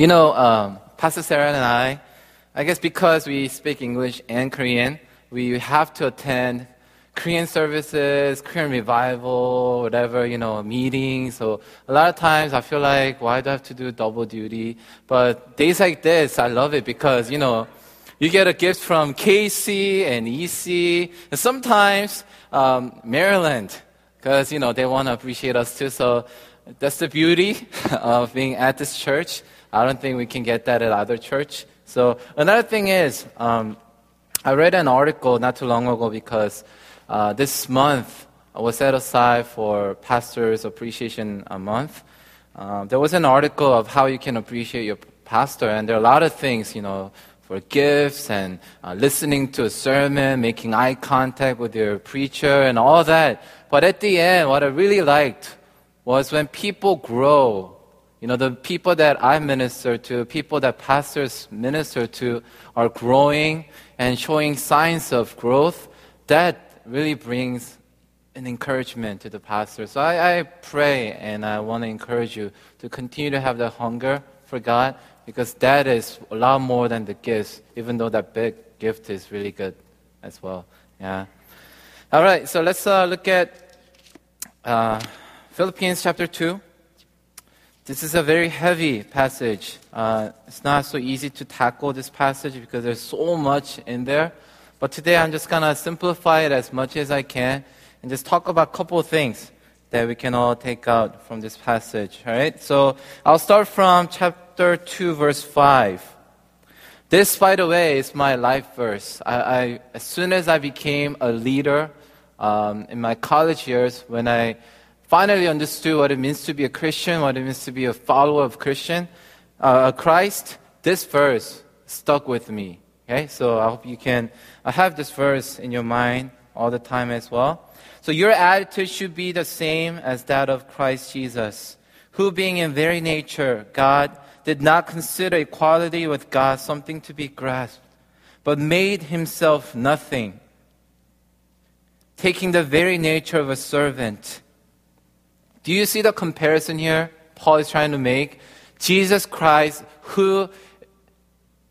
You know, um, Pastor Sarah and I, I guess because we speak English and Korean, we have to attend Korean services, Korean revival, whatever, you know, meetings. So a lot of times I feel like, why do I have to do double duty? But days like this, I love it because, you know, you get a gift from KC and EC, and sometimes um, Maryland, because, you know, they want to appreciate us too. So that's the beauty of being at this church. I don't think we can get that at other church. So another thing is, um, I read an article not too long ago because uh, this month was set aside for Pastors Appreciation Month. Uh, there was an article of how you can appreciate your pastor, and there are a lot of things, you know, for gifts and uh, listening to a sermon, making eye contact with your preacher, and all that. But at the end, what I really liked was when people grow. You know, the people that I minister to, people that pastors minister to, are growing and showing signs of growth. That really brings an encouragement to the pastor. So I, I pray and I want to encourage you to continue to have that hunger for God because that is a lot more than the gifts, even though that big gift is really good as well. Yeah. All right, so let's uh, look at uh, Philippians chapter 2. This is a very heavy passage. Uh, it's not so easy to tackle this passage because there's so much in there. But today I'm just going to simplify it as much as I can and just talk about a couple of things that we can all take out from this passage. All right? So I'll start from chapter 2, verse 5. This, by the way, is my life verse. I, I as soon as I became a leader um, in my college years, when I finally understood what it means to be a Christian, what it means to be a follower of Christian, uh, Christ, this verse stuck with me. Okay, so I hope you can have this verse in your mind all the time as well. So your attitude should be the same as that of Christ Jesus, who being in very nature God, did not consider equality with God something to be grasped, but made himself nothing, taking the very nature of a servant. Do you see the comparison here Paul is trying to make? Jesus Christ, who,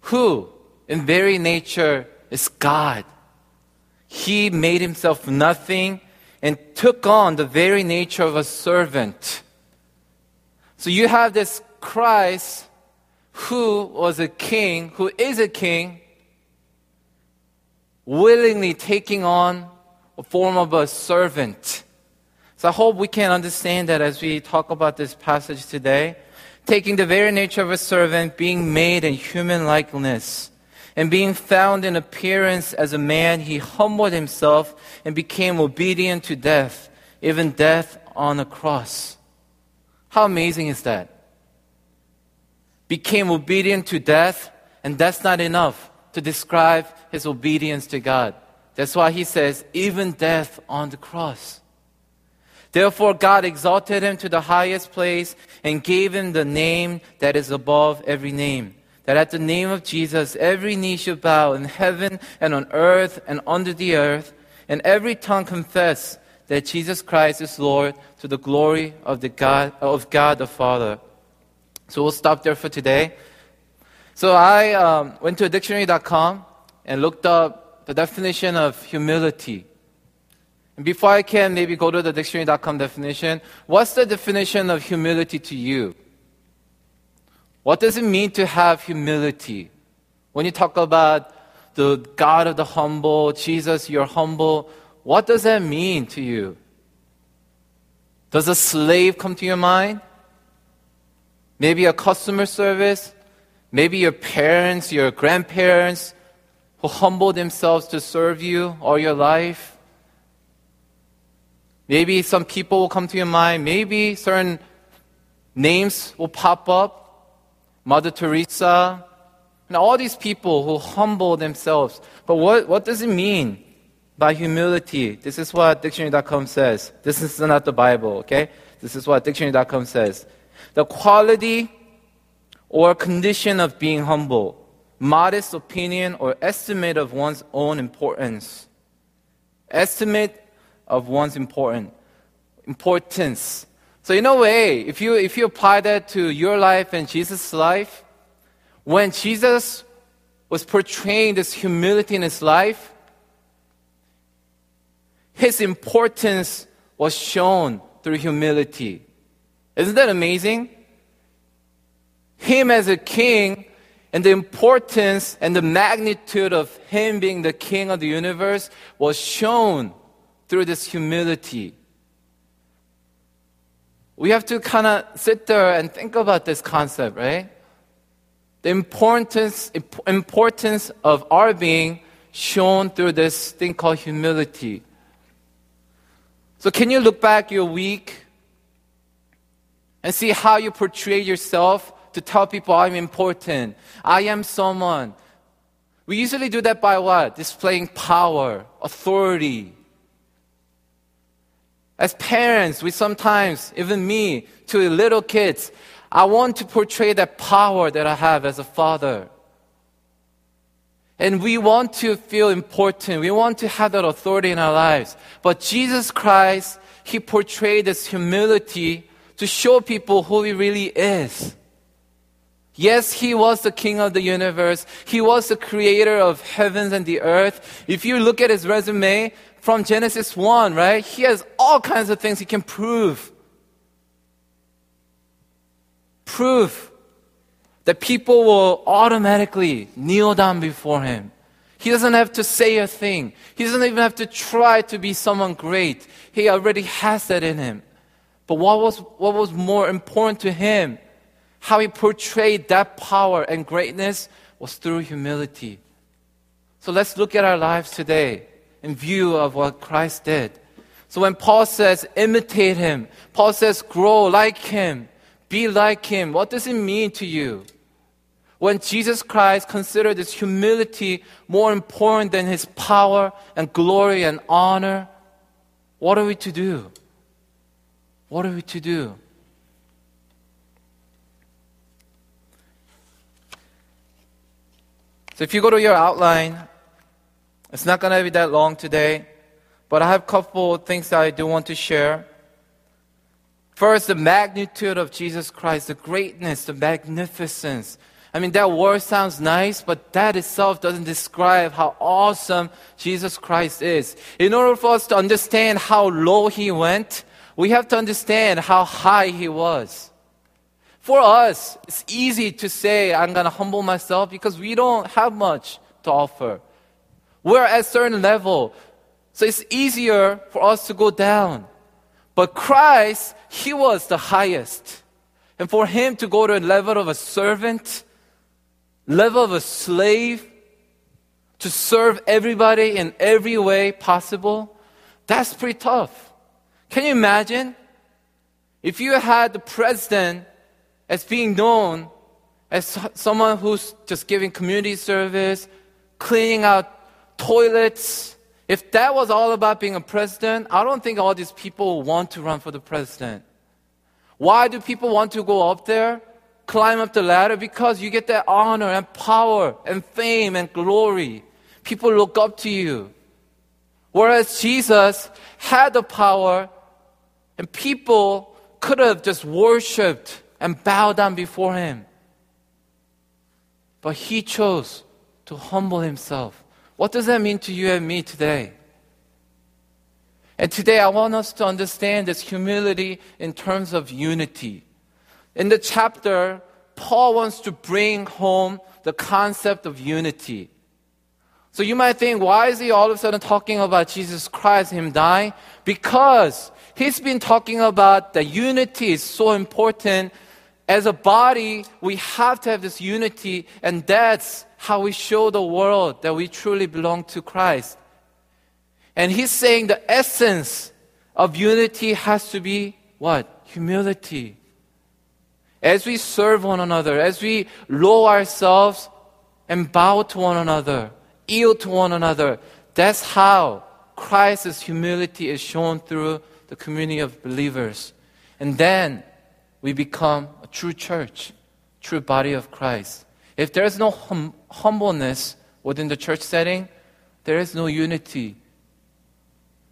who in very nature is God. He made himself nothing and took on the very nature of a servant. So you have this Christ who was a king, who is a king, willingly taking on a form of a servant. So I hope we can understand that as we talk about this passage today. Taking the very nature of a servant, being made in human likeness and being found in appearance as a man, he humbled himself and became obedient to death, even death on a cross. How amazing is that? Became obedient to death, and that's not enough to describe his obedience to God. That's why he says, even death on the cross. Therefore, God exalted him to the highest place and gave him the name that is above every name that at the name of Jesus, every knee should bow in heaven and on earth and under the earth, and every tongue confess that Jesus Christ is Lord to the glory of, the God, of God the Father. So we'll stop there for today. So I um, went to a dictionary.com and looked up the definition of humility. Before I can maybe go to the dictionary.com definition, what's the definition of humility to you? What does it mean to have humility? When you talk about the God of the humble, Jesus, you're humble, what does that mean to you? Does a slave come to your mind? Maybe a customer service? Maybe your parents, your grandparents who humble themselves to serve you all your life? Maybe some people will come to your mind. Maybe certain names will pop up. Mother Teresa, and all these people who humble themselves. But what, what does it mean by humility? This is what dictionary.com says. This is not the Bible, okay? This is what dictionary.com says. The quality or condition of being humble, modest opinion or estimate of one's own importance. Estimate of one's important importance. So in a way, if you, if you apply that to your life and Jesus' life, when Jesus was portraying this humility in his life, his importance was shown through humility. Isn't that amazing? Him as a king and the importance and the magnitude of him being the king of the universe was shown through this humility. We have to kind of sit there and think about this concept, right? The importance, importance of our being shown through this thing called humility. So, can you look back your week and see how you portray yourself to tell people I'm important? I am someone. We usually do that by what? Displaying power, authority. As parents, we sometimes, even me, to little kids, I want to portray that power that I have as a father. And we want to feel important. We want to have that authority in our lives. But Jesus Christ, He portrayed this humility to show people who He really is. Yes, He was the King of the universe. He was the creator of heavens and the earth. If you look at His resume from Genesis 1, right? He has all kinds of things He can prove. Prove that people will automatically kneel down before him. He doesn't have to say a thing. He doesn't even have to try to be someone great. He already has that in him. But what was, what was more important to him, how he portrayed that power and greatness, was through humility. So let's look at our lives today in view of what Christ did. So when Paul says, imitate him, Paul says, grow like him, be like him, what does it mean to you? When Jesus Christ considered his humility more important than his power and glory and honor, what are we to do? What are we to do? So if you go to your outline, it's not going to be that long today, but I have a couple of things that I do want to share. First, the magnitude of Jesus Christ, the greatness, the magnificence, I mean, that word sounds nice, but that itself doesn't describe how awesome Jesus Christ is. In order for us to understand how low he went, we have to understand how high he was. For us, it's easy to say, I'm going to humble myself because we don't have much to offer. We're at a certain level. So it's easier for us to go down. But Christ, He was the highest. And for Him to go to a level of a servant, level of a slave to serve everybody in every way possible, that's pretty tough. Can you imagine? If you had the president as being known as someone who's just giving community service, cleaning out toilets, if that was all about being a president, I don't think all these people want to run for the president. Why do people want to go up there? climb up the ladder because you get that honor and power and fame and glory. People look up to you. Whereas Jesus had the power and people could have just worshiped and bowed down before him. But he chose to humble himself. What does that mean to you and me today? And today I want us to understand this humility in terms of unity. In the chapter, Paul wants to bring home the concept of unity. So you might think, why is he all of a sudden talking about Jesus Christ, him dying? Because he's been talking about the unity is so important. As a body, we have to have this unity, and that's how we show the world that we truly belong to Christ. And he's saying the essence of unity has to be what? Humility. As we serve one another, as we lower ourselves and bow to one another, yield to one another, that's how Christ's humility is shown through the community of believers. And then we become a true church, true body of Christ. If there is no hum- humbleness within the church setting, there is no unity.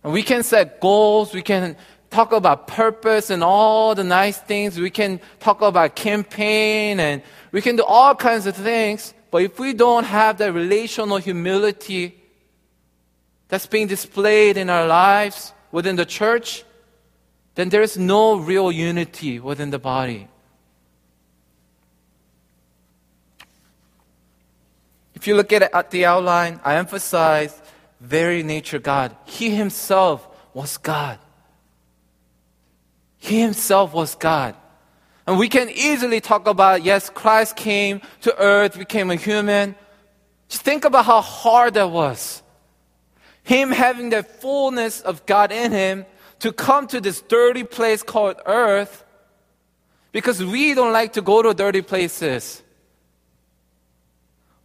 And we can set goals, we can talk about purpose and all the nice things. We can talk about campaign and we can do all kinds of things. But if we don't have that relational humility that's being displayed in our lives within the church, then there is no real unity within the body. If you look at, it, at the outline, I emphasize very nature God. He himself was God. He himself was God. And we can easily talk about, yes, Christ came to earth, became a human. Just think about how hard that was. Him having the fullness of God in him to come to this dirty place called earth because we don't like to go to dirty places.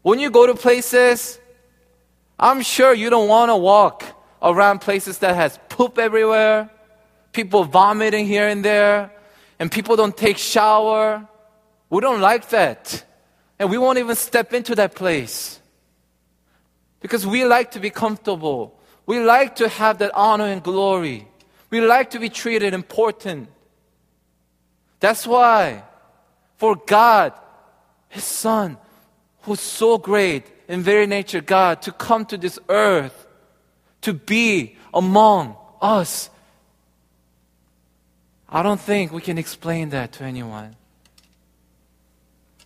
When you go to places, I'm sure you don't want to walk around places that has poop everywhere, people vomiting here and there, and people don't take shower. We don't like that. And we won't even step into that place. Because we like to be comfortable. We like to have that honor and glory. We like to be treated important. That's why, for God, His Son, who's so great in very nature, God, to come to this earth, to be among us. I don't think we can explain that to anyone.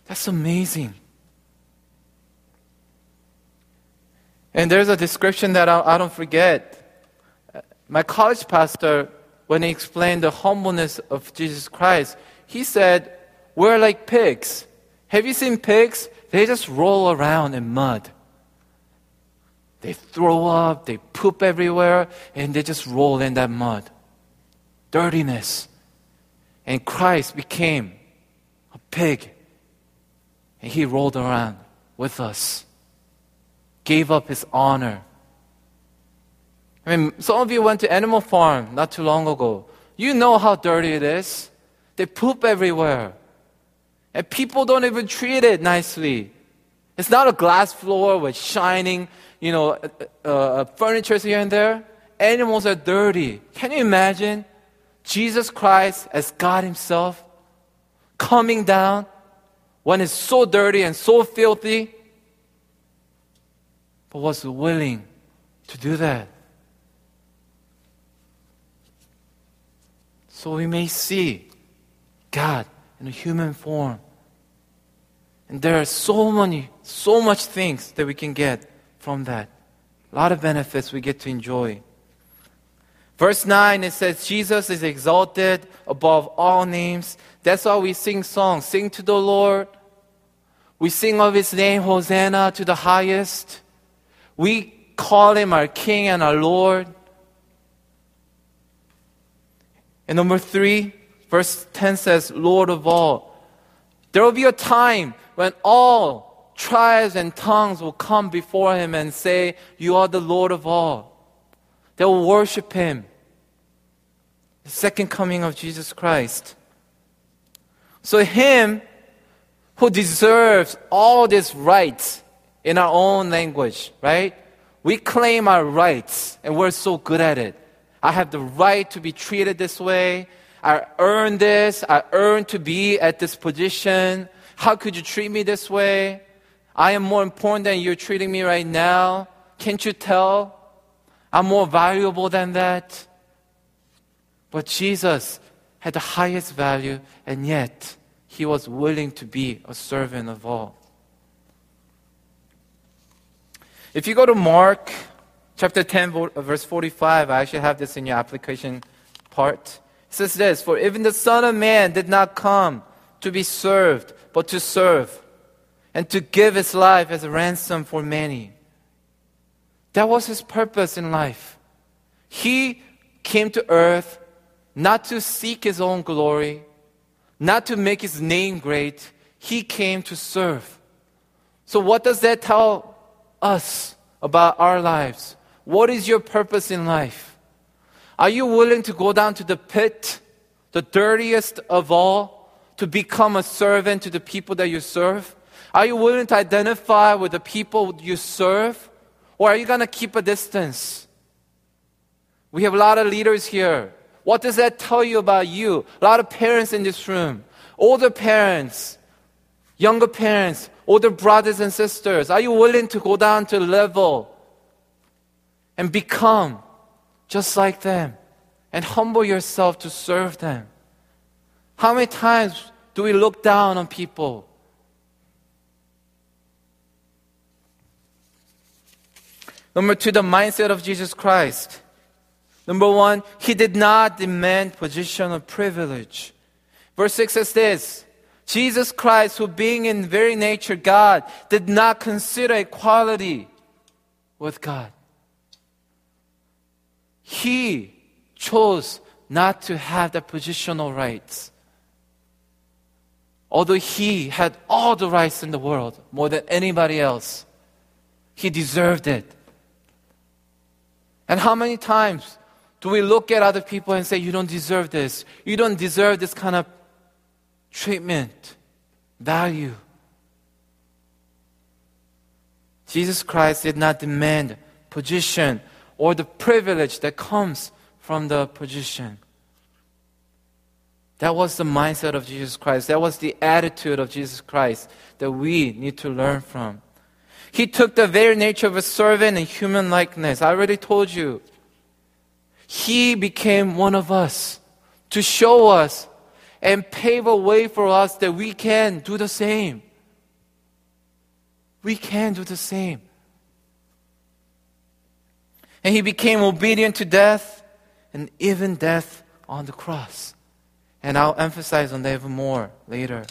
That's amazing. And there's a description that I, I don't forget. My college pastor, when he explained the humbleness of Jesus Christ, he said, We're like pigs. Have you seen pigs? They just roll around in mud. They throw up, they poop everywhere, and they just roll in that mud. Dirtiness. And Christ became a pig. And he rolled around with us, gave up his honor. I mean, some of you went to Animal Farm not too long ago. You know how dirty it is. They poop everywhere. And people don't even treat it nicely. It's not a glass floor with shining, you know, uh, uh, uh, furniture here and there. Animals are dirty. Can you imagine Jesus Christ as God Himself coming down when it's so dirty and so filthy, but was willing to do that? So we may see God in a human form and there are so many, so much things that we can get from that. A lot of benefits we get to enjoy. Verse 9, it says, Jesus is exalted above all names. That's why we sing songs. Sing to the Lord. We sing of his name, Hosanna to the highest. We call him our King and our Lord. And number three, verse 10 says, Lord of all. There will be a time when all tribes and tongues will come before him and say, You are the Lord of all. They will worship him. The second coming of Jesus Christ. So, him who deserves all these rights in our own language, right? We claim our rights and we're so good at it. I have the right to be treated this way. I earn this. I earn to be at this position. How could you treat me this way? I am more important than you're treating me right now. Can't you tell? I'm more valuable than that. But Jesus had the highest value, and yet he was willing to be a servant of all. If you go to Mark chapter 10, uh, verse 45, I actually have this in your application part. It says this For even the Son of Man did not come to be served, but to serve and to give his life as a ransom for many. That was his purpose in life. He came to earth not to seek his own glory, not to make his name great. He came to serve. So, what does that tell us about our lives? What is your purpose in life? Are you willing to go down to the pit, the dirtiest of all, to become a servant to the people that you serve? Are you willing to identify with the people you serve? Or are you going to keep a distance? We have a lot of leaders here. What does that tell you about you? A lot of parents in this room, older parents, younger parents, older brothers and sisters, are you willing to go down to level and become just like them and humble yourself to serve them? How many times do we look down on people? Number two, the mindset of Jesus Christ. Number one, he did not demand position of privilege. Verse 6 says this Jesus Christ, who being in very nature God, did not consider equality with God. He chose not to have the positional rights. Although he had all the rights in the world, more than anybody else, he deserved it. And how many times do we look at other people and say, You don't deserve this? You don't deserve this kind of treatment, value. Jesus Christ did not demand position or the privilege that comes from the position. That was the mindset of Jesus Christ. That was the attitude of Jesus Christ that we need to learn from. He took the very nature of a servant and human likeness. I already told you. He became one of us to show us and pave a way for us that we can do the same. We can do the same. And he became obedient to death and even death on the cross. And I'll emphasize on that even more later.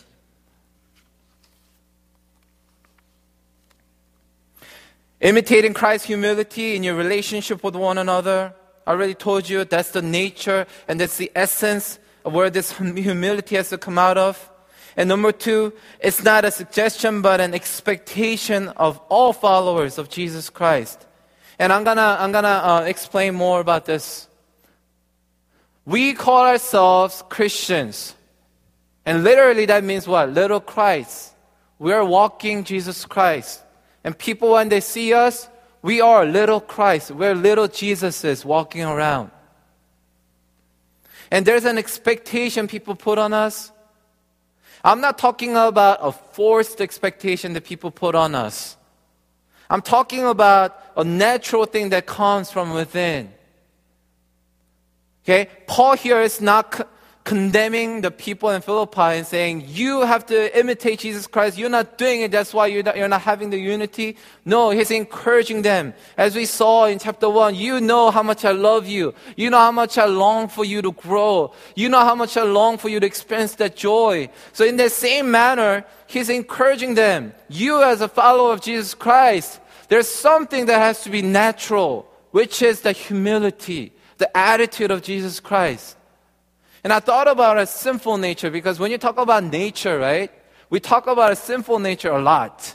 Imitating Christ's humility in your relationship with one another. I already told you that's the nature and that's the essence of where this humility has to come out of. And number two, it's not a suggestion but an expectation of all followers of Jesus Christ. And I'm gonna, I'm gonna uh, explain more about this. We call ourselves Christians. And literally that means what? Little Christ. We're walking Jesus Christ. And people, when they see us, we are little Christ. We're little Jesuses walking around. And there's an expectation people put on us. I'm not talking about a forced expectation that people put on us. I'm talking about a natural thing that comes from within. Okay? Paul here is not condemning the people in Philippi and saying, You have to imitate Jesus Christ. You're not doing it. That's why you're not, you're not having the unity. No, he's encouraging them. As we saw in chapter 1, you know how much I love you. You know how much I long for you to grow. You know how much I long for you to experience that joy. So, in the same manner, he's encouraging them. You, as a follower of Jesus Christ, there's something that has to be natural, which is the humility, the attitude of Jesus Christ. And I thought about a sinful nature because when you talk about nature, right, we talk about a sinful nature a lot.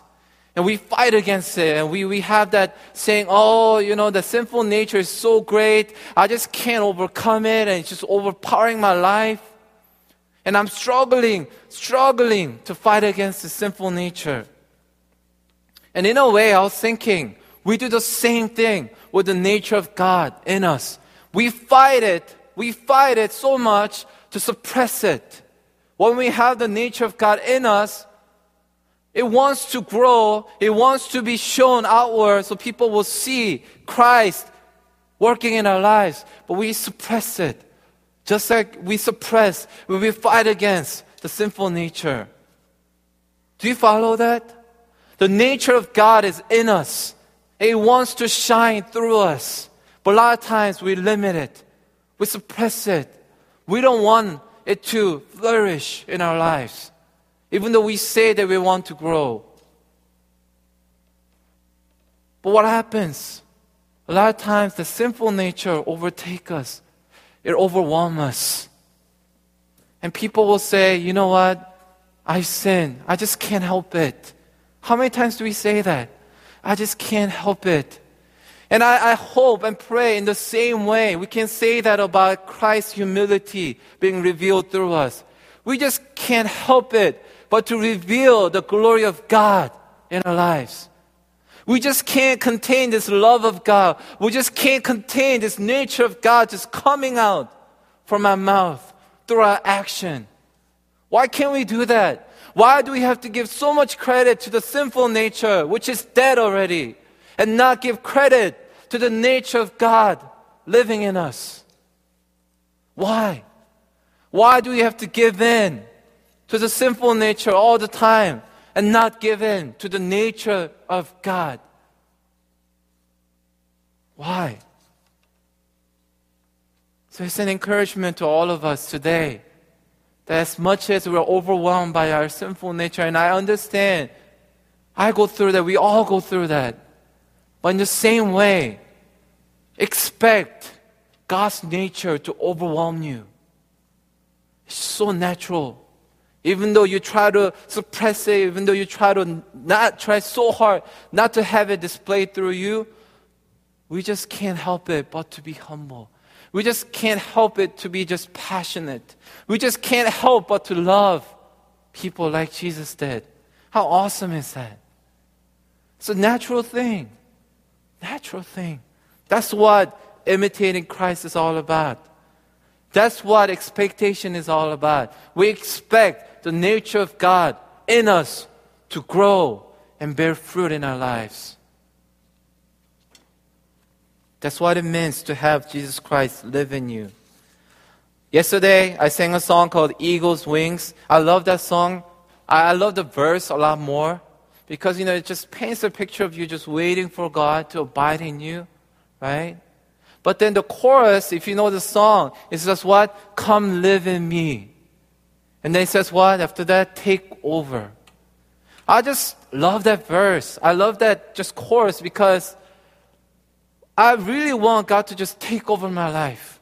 And we fight against it. And we, we have that saying, oh, you know, the sinful nature is so great. I just can't overcome it. And it's just overpowering my life. And I'm struggling, struggling to fight against the sinful nature. And in a way, I was thinking, we do the same thing with the nature of God in us. We fight it we fight it so much to suppress it. When we have the nature of God in us, it wants to grow, it wants to be shown outward so people will see Christ working in our lives, but we suppress it. Just like we suppress when we fight against the sinful nature. Do you follow that? The nature of God is in us. It wants to shine through us. But a lot of times we limit it. We suppress it. We don't want it to flourish in our lives, even though we say that we want to grow. But what happens? A lot of times the sinful nature overtake us. It overwhelms us. And people will say, you know what? I sin. I just can't help it. How many times do we say that? I just can't help it. And I, I, hope and pray in the same way we can say that about Christ's humility being revealed through us. We just can't help it but to reveal the glory of God in our lives. We just can't contain this love of God. We just can't contain this nature of God just coming out from our mouth, through our action. Why can't we do that? Why do we have to give so much credit to the sinful nature, which is dead already, and not give credit to the nature of God living in us? Why? Why do we have to give in to the sinful nature all the time and not give in to the nature of God? Why? So it's an encouragement to all of us today that as much as we're overwhelmed by our sinful nature, and I understand, I go through that, we all go through that. But in the same way, expect God's nature to overwhelm you. It's so natural. Even though you try to suppress it, even though you try to not try so hard not to have it displayed through you, we just can't help it but to be humble. We just can't help it to be just passionate. We just can't help but to love people like Jesus did. How awesome is that? It's a natural thing. Natural thing. That's what imitating Christ is all about. That's what expectation is all about. We expect the nature of God in us to grow and bear fruit in our lives. That's what it means to have Jesus Christ live in you. Yesterday, I sang a song called Eagle's Wings. I love that song. I love the verse a lot more because, you know, it just paints a picture of you just waiting for God to abide in you, right? But then the chorus, if you know the song, it says what? Come live in me. And then it says what? After that, take over. I just love that verse. I love that just chorus because I really want God to just take over my life.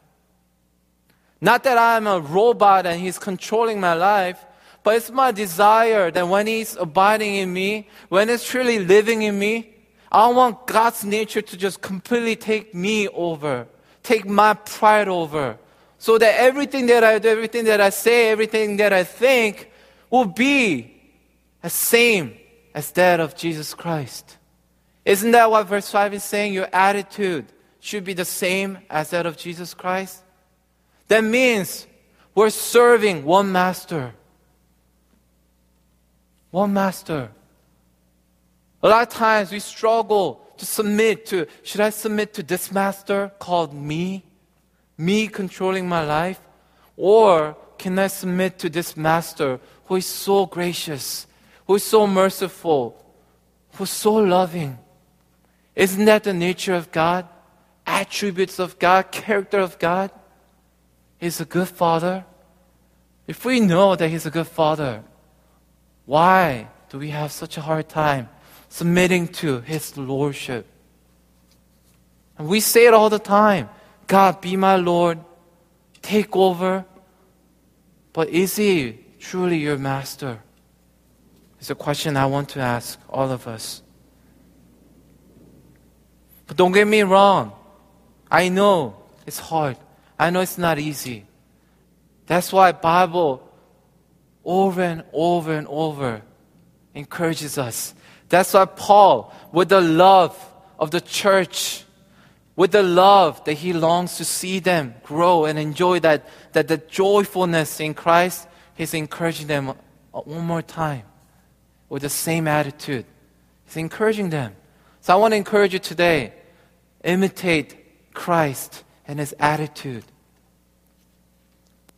Not that I'm a robot and He's controlling my life, but it's my desire that when He's abiding in me, when He's truly living in me, I want God's nature to just completely take me over, take my pride over, so that everything that I do, everything that I say, everything that I think will be the same as that of Jesus Christ. Isn't that what verse 5 is saying? Your attitude should be the same as that of Jesus Christ. That means we're serving one master. One master. A lot of times we struggle to submit to, should I submit to this master called me? Me controlling my life? Or can I submit to this master who is so gracious, who is so merciful, who is so loving? Isn't that the nature of God? Attributes of God, character of God? He's a good father. If we know that He's a good father, why do we have such a hard time submitting to His lordship? And we say it all the time God, be my Lord, take over. But is He truly your master? It's a question I want to ask all of us. But don't get me wrong. I know it's hard. I know it's not easy. That's why Bible over and over and over encourages us. That's why Paul, with the love of the church, with the love that he longs to see them grow and enjoy that, that the joyfulness in Christ, he's encouraging them one more time with the same attitude. He's encouraging them. So I want to encourage you today imitate Christ and his attitude.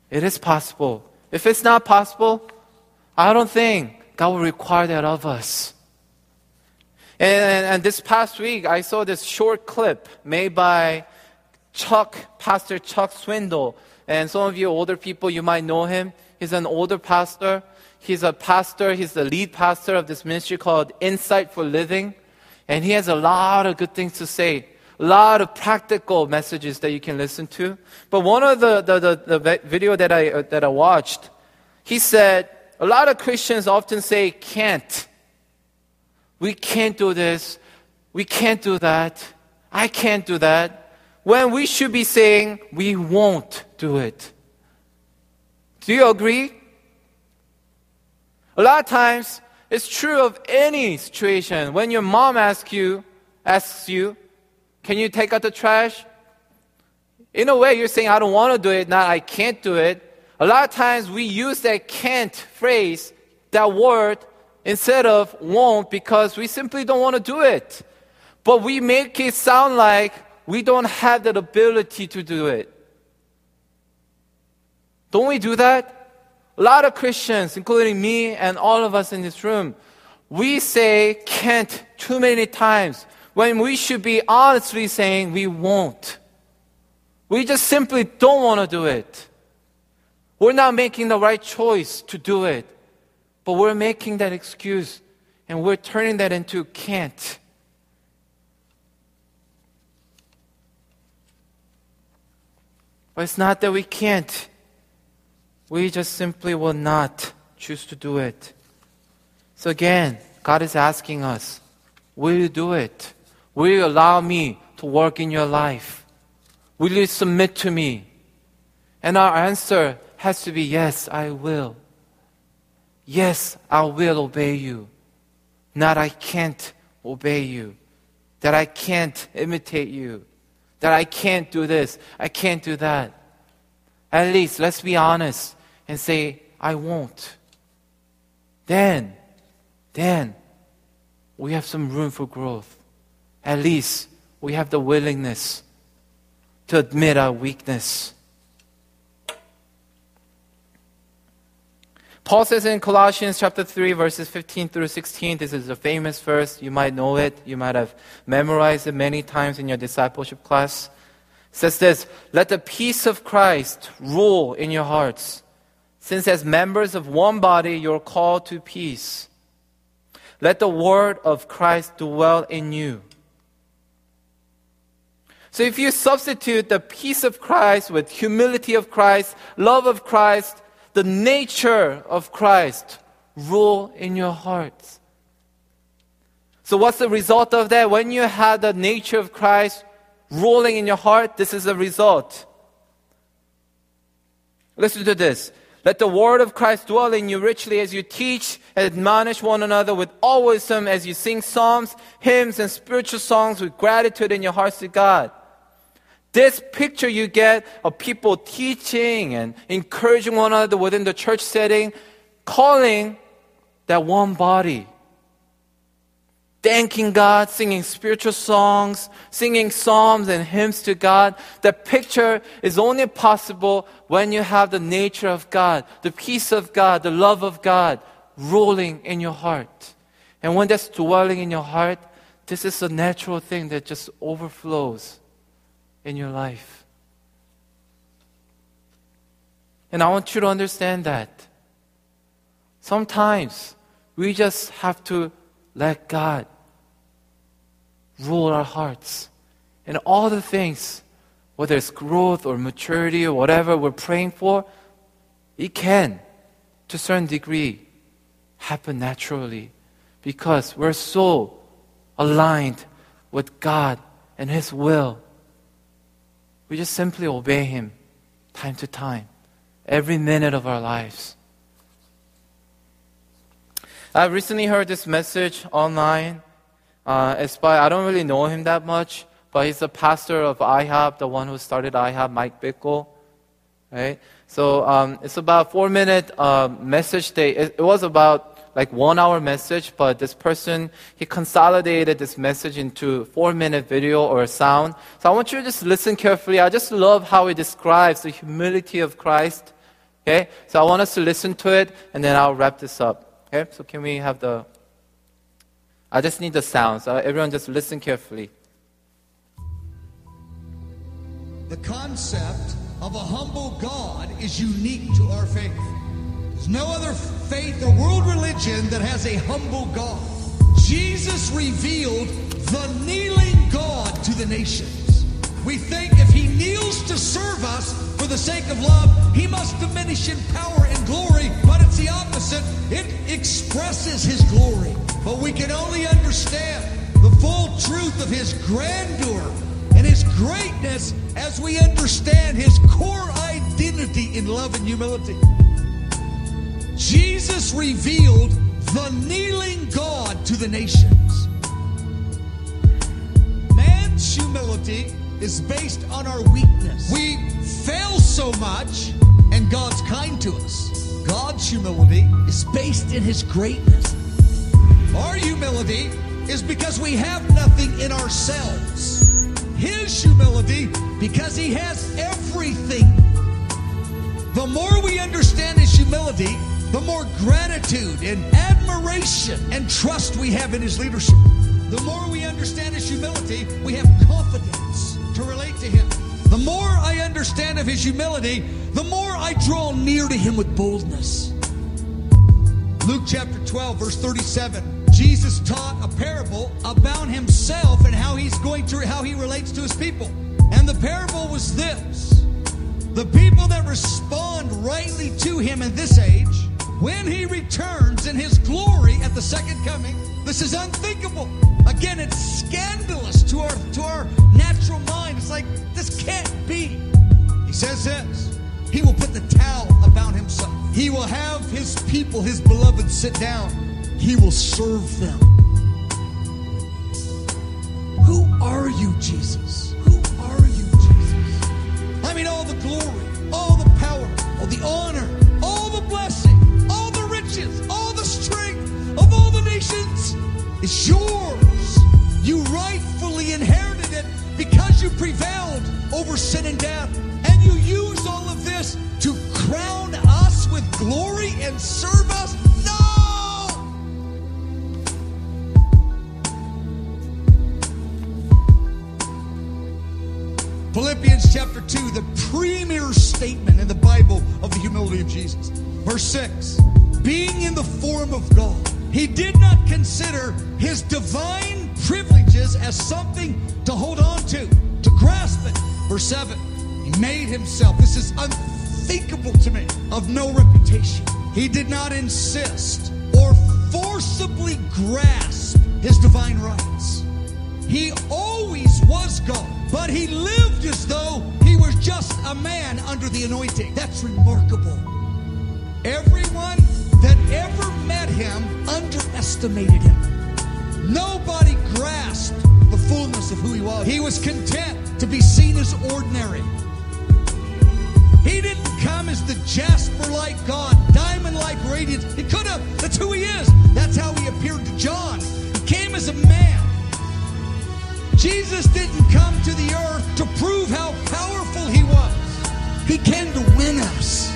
It is possible. If it's not possible, I don't think God will require that of us. And, and, this past week, I saw this short clip made by Chuck, Pastor Chuck Swindoll. And some of you older people, you might know him. He's an older pastor. He's a pastor, he's the lead pastor of this ministry called Insight for Living. And he has a lot of good things to say a lot of practical messages that you can listen to. But one of the, the, the, the video that I, uh, that I watched, he said, a lot of Christians often say, can't. We can't do this. We can't do that. I can't do that. When we should be saying, we won't do it. Do you agree? A lot of times, it's true of any situation. When your mom asks you, asks you, can you take out the trash? In a way, you're saying, I don't want to do it, not I can't do it. A lot of times we use that can't phrase, that word, instead of won't because we simply don't want to do it. But we make it sound like we don't have that ability to do it. Don't we do that? A lot of Christians, including me and all of us in this room, we say can't too many times when we should be honestly saying we won't. We just simply don't want to do it. We're not making the right choice to do it, but we're making that excuse and we're turning that into can't. But it's not that we can't. We just simply will not choose to do it. So again, God is asking us, will you do it? Will you allow me to work in your life? Will you submit to me? And our answer has to be yes, I will. Yes, I will obey you. Not I can't obey you. That I can't imitate you. That I can't do this. I can't do that. At least, let's be honest and say, I won't. Then, then we have some room for growth. At least we have the willingness to admit our weakness. Paul says in Colossians chapter 3 verses 15 through 16, this is a famous verse. You might know it. You might have memorized it many times in your discipleship class. It says this, let the peace of Christ rule in your hearts since as members of one body you're called to peace. Let the word of Christ dwell in you. So if you substitute the peace of Christ with humility of Christ, love of Christ, the nature of Christ rule in your hearts. So what's the result of that? When you have the nature of Christ ruling in your heart, this is the result. Listen to this. Let the word of Christ dwell in you richly as you teach and admonish one another with all wisdom as you sing psalms, hymns, and spiritual songs with gratitude in your hearts to God. This picture you get of people teaching and encouraging one another within the church setting, calling that one body thanking God, singing spiritual songs, singing psalms and hymns to God. That picture is only possible when you have the nature of God, the peace of God, the love of God ruling in your heart. And when that's dwelling in your heart, this is a natural thing that just overflows in your life. And I want you to understand that. Sometimes we just have to let God rule our hearts. And all the things, whether it's growth or maturity or whatever we're praying for, it can, to a certain degree, happen naturally because we're so aligned with God and His will. We just simply obey Him time to time, every minute of our lives. I recently heard this message online. Uh, it's by, I don't really know him that much, but he's the pastor of IHOP, the one who started IHOP, Mike Bickle. Right? So um, it's about four minute uh, message day. It, it was about like one hour message, but this person, he consolidated this message into four minute video or sound. So I want you to just listen carefully. I just love how he describes the humility of Christ. Okay? So I want us to listen to it and then I'll wrap this up. Okay, so can we have the. I just need the sound, so everyone just listen carefully. The concept of a humble God is unique to our faith. There's no other faith or world religion that has a humble God. Jesus revealed the kneeling God to the nations. We think if he kneels to serve us for the sake of love, he must diminish in power and glory, but it's the opposite. It expresses his glory. But we can only understand the full truth of his grandeur and his greatness as we understand his core identity in love and humility. Jesus revealed the kneeling God to the nations. Man's humility is based on our weakness. We fail so much, and God's kind to us. God's humility is based in His greatness. Our humility is because we have nothing in ourselves. His humility because He has everything. The more we understand His humility, the more gratitude and admiration and trust we have in His leadership. The more we understand His humility, we have confidence to relate to Him. The more I understand of His humility, the more I draw near to Him with boldness. Luke chapter 12, verse 37. Jesus taught a parable about himself and how he's going to how he relates to his people. And the parable was this. The people that respond rightly to him in this age, when he returns in his glory at the second coming, this is unthinkable. Again, it's scandalous to our to our natural mind. It's like this can't be. He says this. He will put the towel about himself. He will have his people, his beloved, sit down. He will serve them. Jasper like God, diamond like radiance. He could have. That's who he is. That's how he appeared to John. He came as a man. Jesus didn't come to the earth to prove how powerful he was. He came to win us.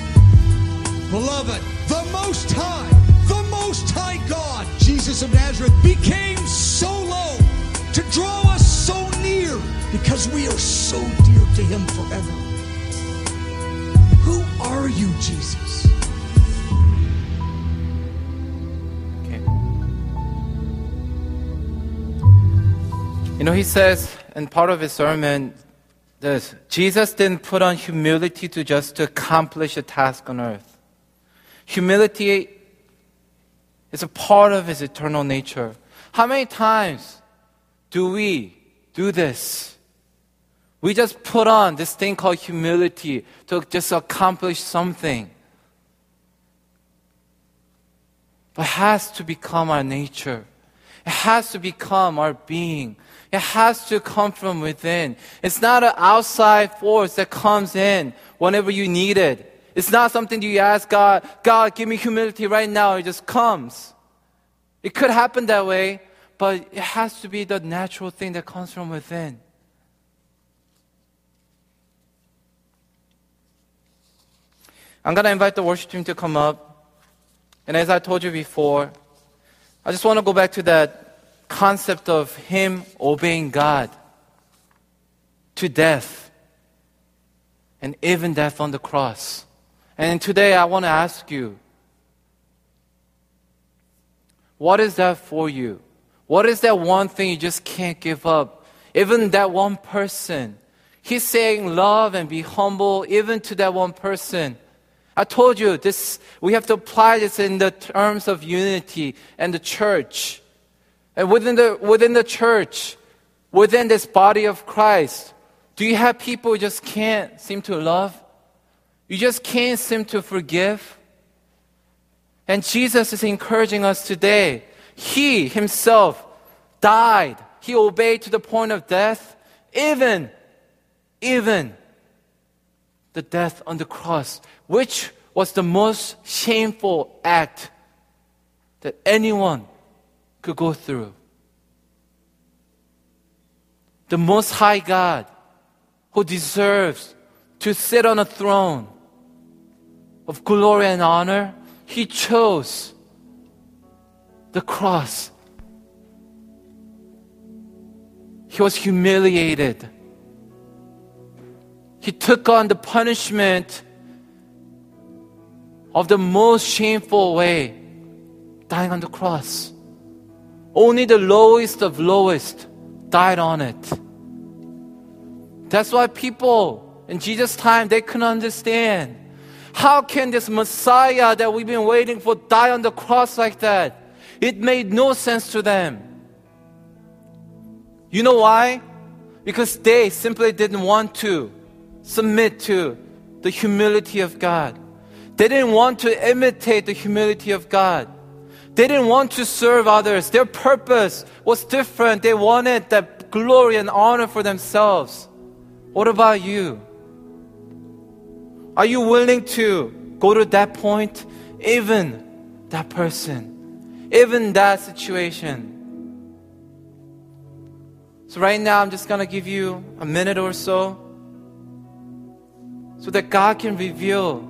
Beloved, the Most High, the Most High God, Jesus of Nazareth, became so low to draw us so near because we are so dear to him forever. Who are you, Jesus? Okay. You know, he says in part of his sermon, this Jesus didn't put on humility to just to accomplish a task on earth. Humility is a part of his eternal nature. How many times do we do this? We just put on this thing called humility to just accomplish something. But it has to become our nature. It has to become our being. It has to come from within. It's not an outside force that comes in whenever you need it. It's not something you ask God, God, give me humility right now. It just comes. It could happen that way, but it has to be the natural thing that comes from within. I'm going to invite the worship team to come up. And as I told you before, I just want to go back to that concept of Him obeying God to death and even death on the cross. And today I want to ask you what is that for you? What is that one thing you just can't give up? Even that one person. He's saying love and be humble even to that one person. I told you this, we have to apply this in the terms of unity and the church. And within the, within the church, within this body of Christ, do you have people who just can't seem to love? You just can't seem to forgive? And Jesus is encouraging us today. He himself died. He obeyed to the point of death, even even the death on the cross, which was the most shameful act that anyone could go through. The Most High God, who deserves to sit on a throne of glory and honor, He chose the cross. He was humiliated. He took on the punishment of the most shameful way, dying on the cross. Only the lowest of lowest died on it. That's why people in Jesus' time they couldn't understand. How can this Messiah that we've been waiting for die on the cross like that? It made no sense to them. You know why? Because they simply didn't want to submit to the humility of God. They didn't want to imitate the humility of God. They didn't want to serve others. Their purpose was different. They wanted that glory and honor for themselves. What about you? Are you willing to go to that point? Even that person, even that situation. So, right now, I'm just going to give you a minute or so so that God can reveal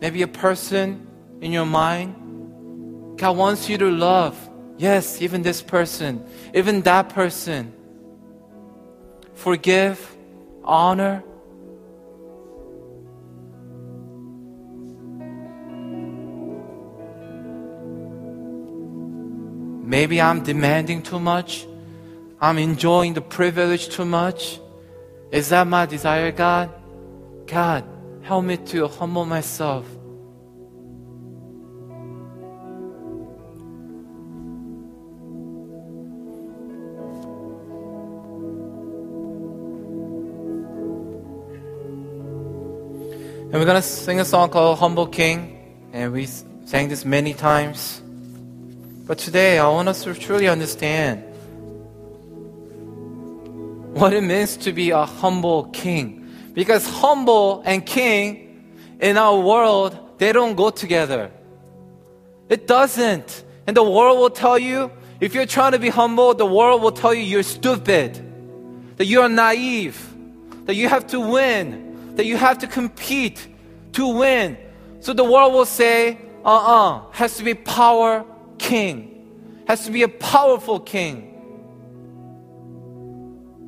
maybe a person in your mind. God wants you to love. Yes, even this person, even that person. Forgive, honor. Maybe I'm demanding too much. I'm enjoying the privilege too much. Is that my desire, God? God, help me to humble myself. And we're going to sing a song called Humble King. And we sang this many times. But today, I want us to truly understand what it means to be a humble king. Because humble and king in our world, they don't go together. It doesn't. And the world will tell you, if you're trying to be humble, the world will tell you you're stupid, that you are naive, that you have to win, that you have to compete to win. So the world will say, uh uh-uh, uh, has to be power king, has to be a powerful king.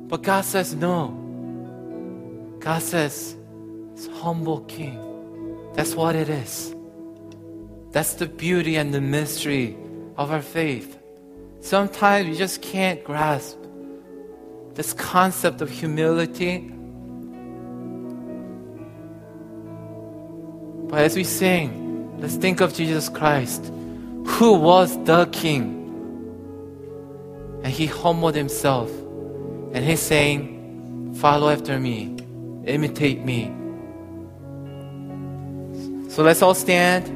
But God says, no. God says, it's humble king. That's what it is. That's the beauty and the mystery of our faith. Sometimes we just can't grasp this concept of humility. But as we sing, let's think of Jesus Christ, who was the King. And he humbled himself and he's saying, Follow after me, imitate me. So let's all stand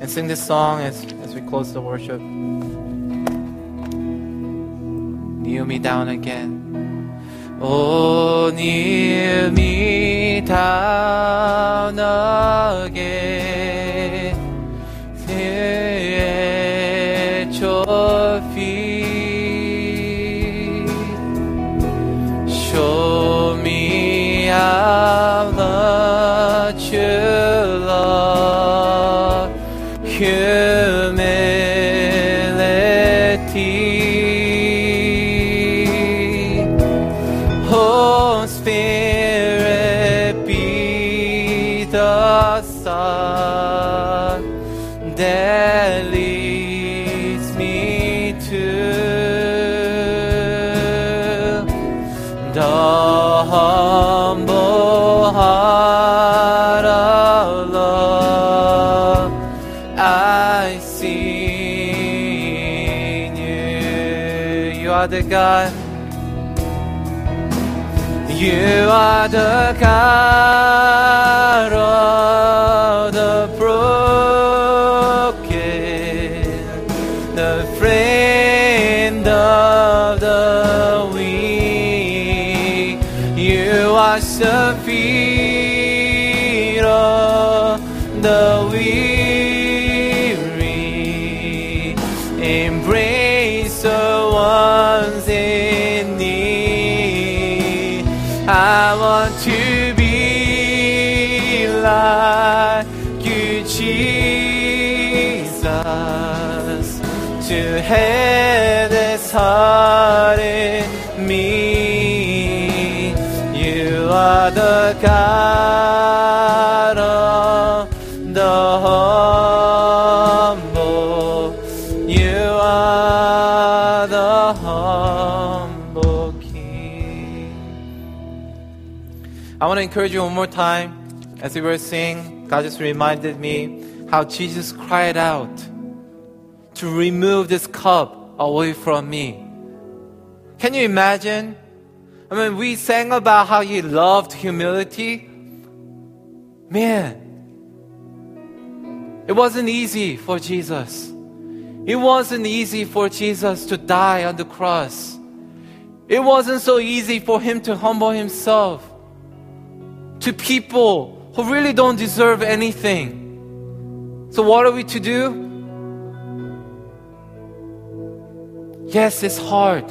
and sing this song as, as we close the worship. Kneel me down again. Oh, kneel me down again. The sun that leads me to the home i see you are the God. You are the God want to be like you, Jesus, to have this heart in me. You are the God I want to encourage you one more time. As we were singing, God just reminded me how Jesus cried out to remove this cup away from me. Can you imagine? I mean, we sang about how he loved humility. Man, it wasn't easy for Jesus. It wasn't easy for Jesus to die on the cross. It wasn't so easy for him to humble himself to people who really don't deserve anything. So, what are we to do? Yes, it's hard.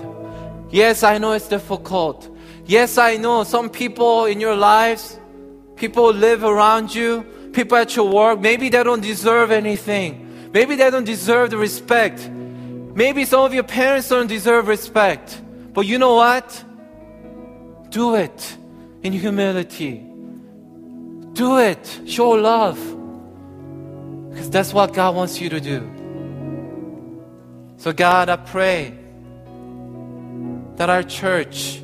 Yes, I know it's difficult. Yes, I know some people in your lives, people live around you, people at your work, maybe they don't deserve anything. Maybe they don't deserve the respect. Maybe some of your parents don't deserve respect. But you know what? Do it in humility. Do it. Show love. Because that's what God wants you to do. So, God, I pray that our church,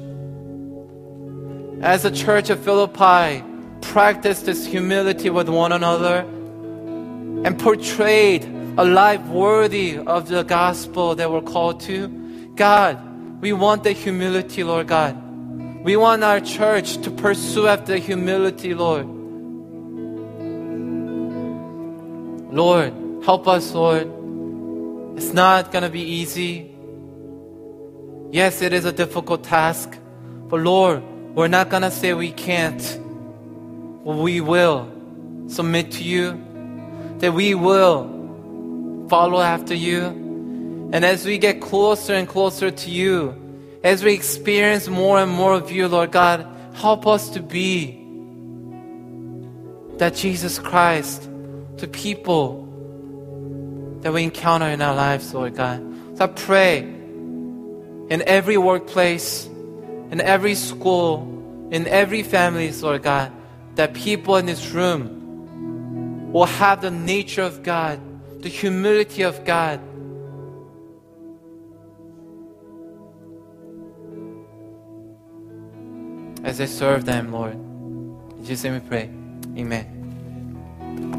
as a church of Philippi, practice this humility with one another and portrayed a life worthy of the gospel that we're called to. God, we want the humility, Lord God. We want our church to pursue after humility, Lord. Lord, help us, Lord. It's not going to be easy. Yes, it is a difficult task. But Lord, we're not going to say we can't. We will submit to you. That we will follow after you. And as we get closer and closer to you, as we experience more and more of you, Lord God, help us to be that Jesus Christ to people that we encounter in our lives, Lord God. So I pray in every workplace, in every school, in every family, Lord God, that people in this room will have the nature of God, the humility of God. As they serve them, Lord. In Jesus' name we pray. Amen.